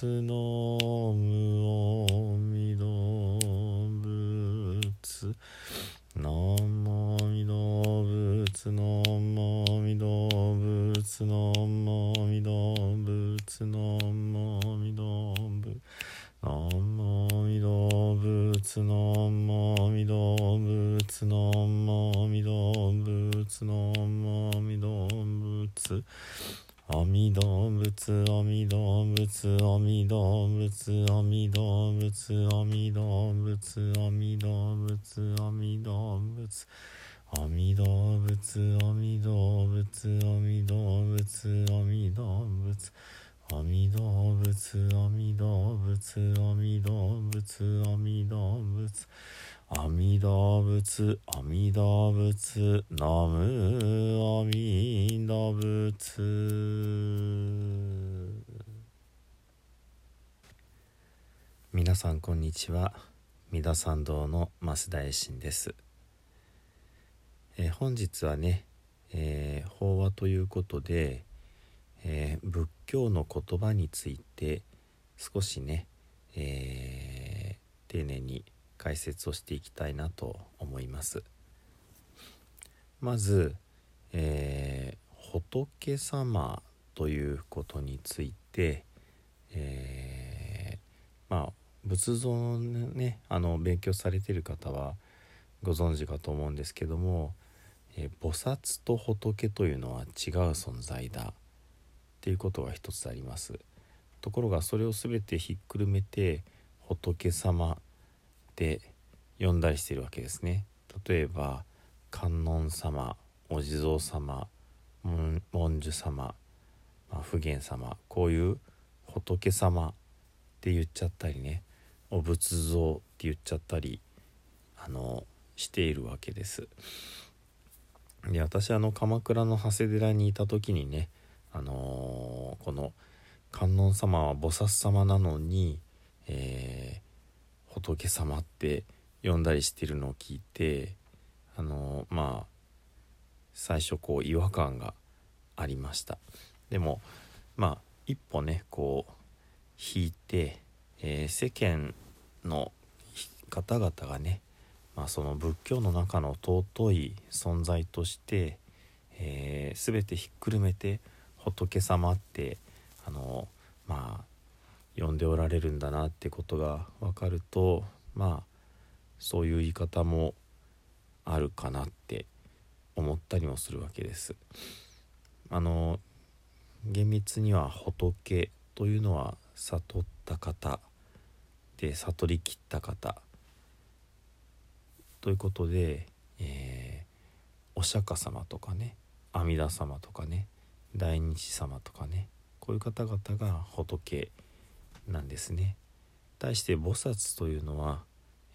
仏の無阿弥陀仏南無阿弥陀仏南無阿弥陀仏南無阿弥陀仏南無阿弥陀仏南無阿弥陀仏南無阿弥陀仏南無阿弥陀仏南無阿弥陀仏阿弥陀仏阿弥陀仏阿弥陀仏阿弥陀仏阿弥陀仏阿弥陀仏阿弥陀仏阿弥陀仏阿弥陀仏阿弥陀仏阿弥陀仏阿弥陀仏阿弥陀仏阿弥陀仏阿弥陀仏阿弥陀仏阿弥陀仏ナム阿弥陀仏。皆さんこんにちは。三田参道の増田衛進です、えー本日はね、えー法話ということで、えー仏教の言葉について少しね、えー丁寧に解説をしていきたいなと思います。まず、えー仏様ということについて、えーまあ仏像のねあの勉強されてる方はご存知かと思うんですけども、えー菩薩と仏というのは違う存在だっていうことが一つあります。ところがそれを全てひっくるめて仏様で呼んだりしてるわけですね。例えば観音様お地蔵様文文殊様、まあ、普賢様こういう仏様って言っちゃったりねお仏像って言っちゃったりあのしているわけです。で私あの鎌倉の長谷寺にいた時にねあのーこの観音様は菩薩様なのに、え仏様って呼んだりしてるのを聞いてあのまあ最初こう違和感がありました。でもまあ一歩ねこう引いて、えー世間の方々がね、まあ、その仏教の中の尊い存在として、えー全てひっくるめて仏様ってあのまあ呼んでおられるんだなってことが分かるとまあそういう言い方もあるかなって思ったりもするわけです。あの厳密には仏というのは悟った方で悟りきった方ということで、えーお釈迦様とかね阿弥陀様とかね大日様とかねこういう方々が仏なんですね。対して菩薩というのは、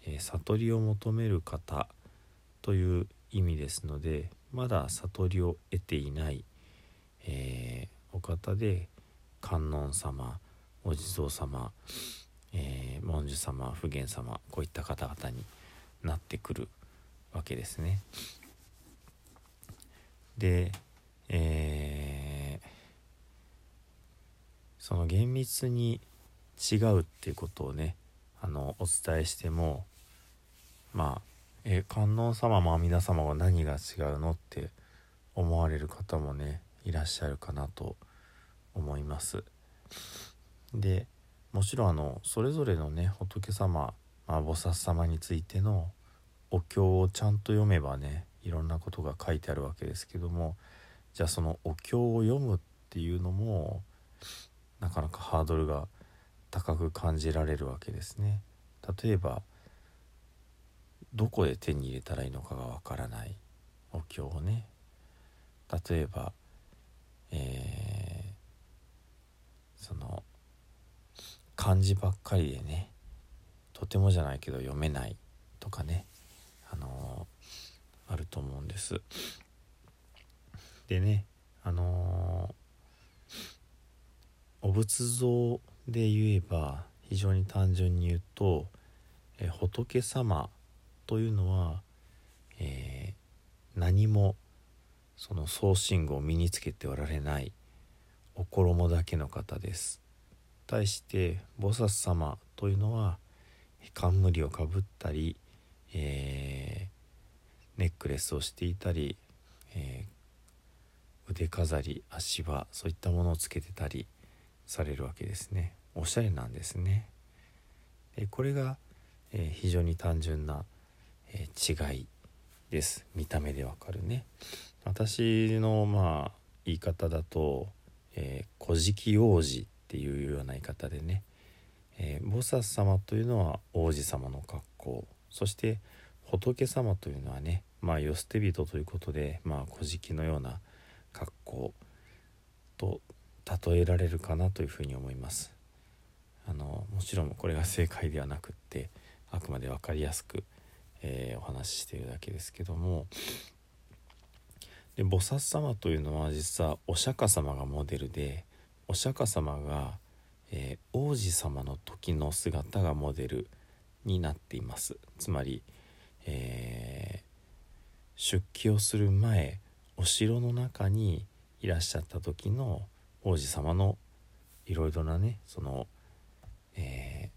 えー悟りを求める方という意味ですのでまだ悟りを得ていない、えーお方で観音様お地蔵様、えー文殊様普賢様こういった方々になってくるわけですね。で、えーその厳密に違うっていうことをねあのお伝えしてもまあえ観音様も阿弥陀様は何が違うのって思われる方もねいらっしゃるかなと思います。でもちろんあのそれぞれのね仏様、まあ、菩薩様についてのお経をちゃんと読めばねいろんなことが書いてあるわけですけどもじゃあそのお経を読むっていうのもなかなかハードルが高く感じられるわけですね。例えばどこで手に入れたらいいのかがわからないお経をね例えば、えーその漢字ばっかりでねとてもじゃないけど読めないとかねあのーあると思うんです。でねあのーお仏像で言えば非常に単純に言うと、え仏様というのは、えー何もその装身具を身につけておられないお衣だけの方です。対して菩薩様というのは冠をかぶったり、えー、ネックレスをしていたり、えー、腕飾り足場そういったものをつけてたりされるわけですね。おしゃれなんですね。でこれが、えー、非常に単純な、え違いです。見た目でわかるね。私のまあ言い方だと「えー、古事記王子」っていうような言い方でね、えー、菩薩様というのは王子様の格好。そして仏様というのはねまあ世捨て人ということでまあ古事記のような格好と例えられるかなというふうに思います。あのもちろんこれが正解ではなくってあくまで分かりやすく、えー、お話ししているだけですけどもで菩薩様というのは実はお釈迦様がモデルでお釈迦様が、えー、王子様の時の姿がモデルになっていますつまり、えー、出家をする前お城の中にいらっしゃった時の王子様のいろいろなねその、え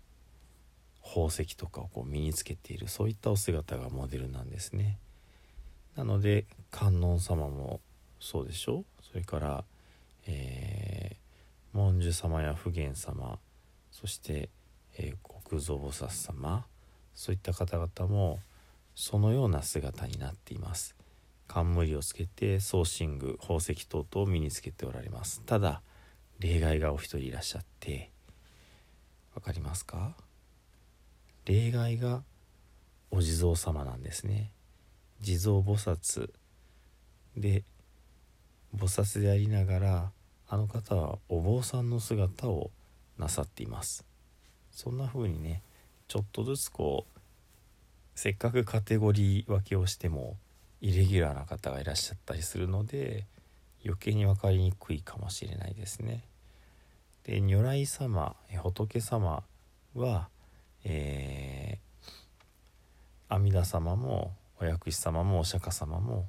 ー、宝石とかをこう身につけているそういったお姿がモデルなんですね。なので観音様もそうでしょそれから、えー、文殊様や普賢様そして、えー、国蔵菩薩様そういった方々もそのような姿になっています冠をつけて装身具宝石等々を身につけておられます。ただ例外がお一人いらっしゃって。分かりますか？例外がお地蔵様なんですね。地蔵菩薩で菩薩でありながらあの方はお坊さんの姿をなさっています。そんな風にねちょっとずつこうせっかくカテゴリー分けをしてもイレギュラーな方がいらっしゃったりするので余計に分かりにくいかもしれないですね。で如来様仏様は、えー、阿弥陀様もお薬師様もお釈迦様も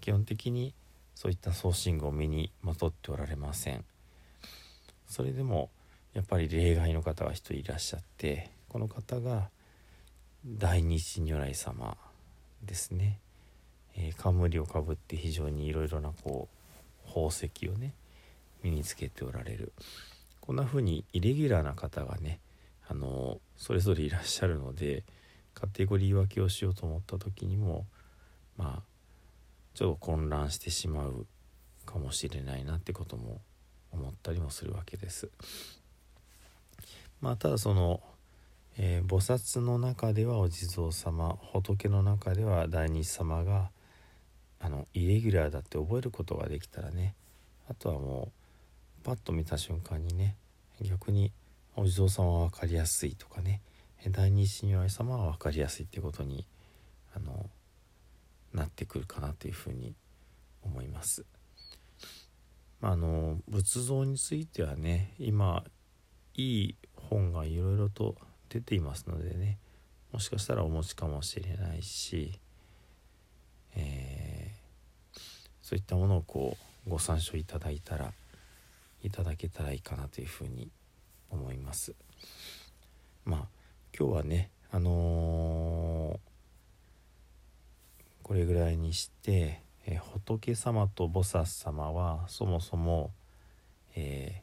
基本的にそういった送信号を身にまとっておられませんそれでもやっぱり例外の方が一人いらっしゃってこの方が大日如来様ですね、えー、冠をかぶって非常にいろいろなこう宝石をね身につけておられるこんな風にイレギュラーな方がねあのそれぞれいらっしゃるのでカテゴリー分けをしようと思った時にもまあちょっと混乱してしまうかもしれないなってことも思ったりもするわけです。まあただその、えー、菩薩の中ではお地蔵様仏の中では大日様があのイレギュラーだって覚えることができたらねあとはもうパッと見た瞬間にね逆にお地蔵様は分かりやすいとかね第二神如来様は分かりやすいってことにあのなってくるかなというふうに思います。まあ、あの仏像についてはね今いい本がいろいろと出ていますのでねもしかしたらお持ちかもしれないし、えー、そういったものをこうご参照いただいたらいただけたらいいかなというふうに思います。まあ今日はねあのー、これぐらいにして、え、仏様と菩薩様はそもそも、え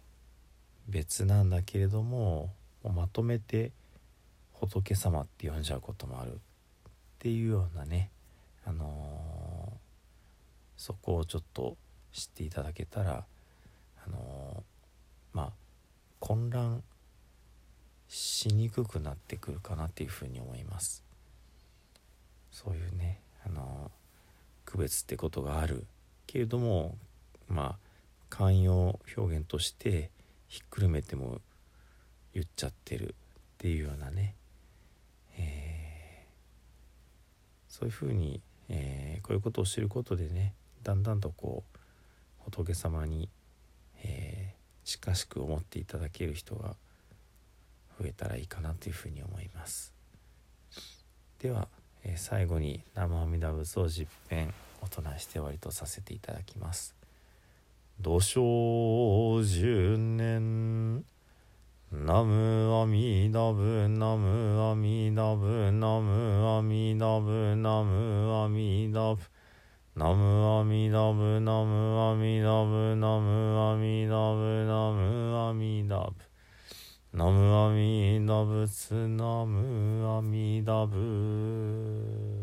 ー、別なんだけれどもまとめて仏様って呼んじゃうこともあるっていうようなね、あのそこをちょっと知っていただけたら、あのまあ混乱しにくくなってくるかなっていうふうに思います。そういうねあの区別ってことがあるけれどもまあ寛容表現としてひっくるめても言っちゃってるっていうようなね、えー、そういうふうに、えー、こういうことを知ることでねだんだんとこう仏様に、えー、近しく思っていただける人が増えたらいいかなというふうに思います。では、えー、最後に生阿弥陀仏を十遍お唱えして終わりとさせていただきます。土生十年ナムアミダブナムアミダブナムアミダブナムアミダブナムアミダブナムアミダブナムアミダブナムアミダブ。ナムアミダブツナムアミダブ。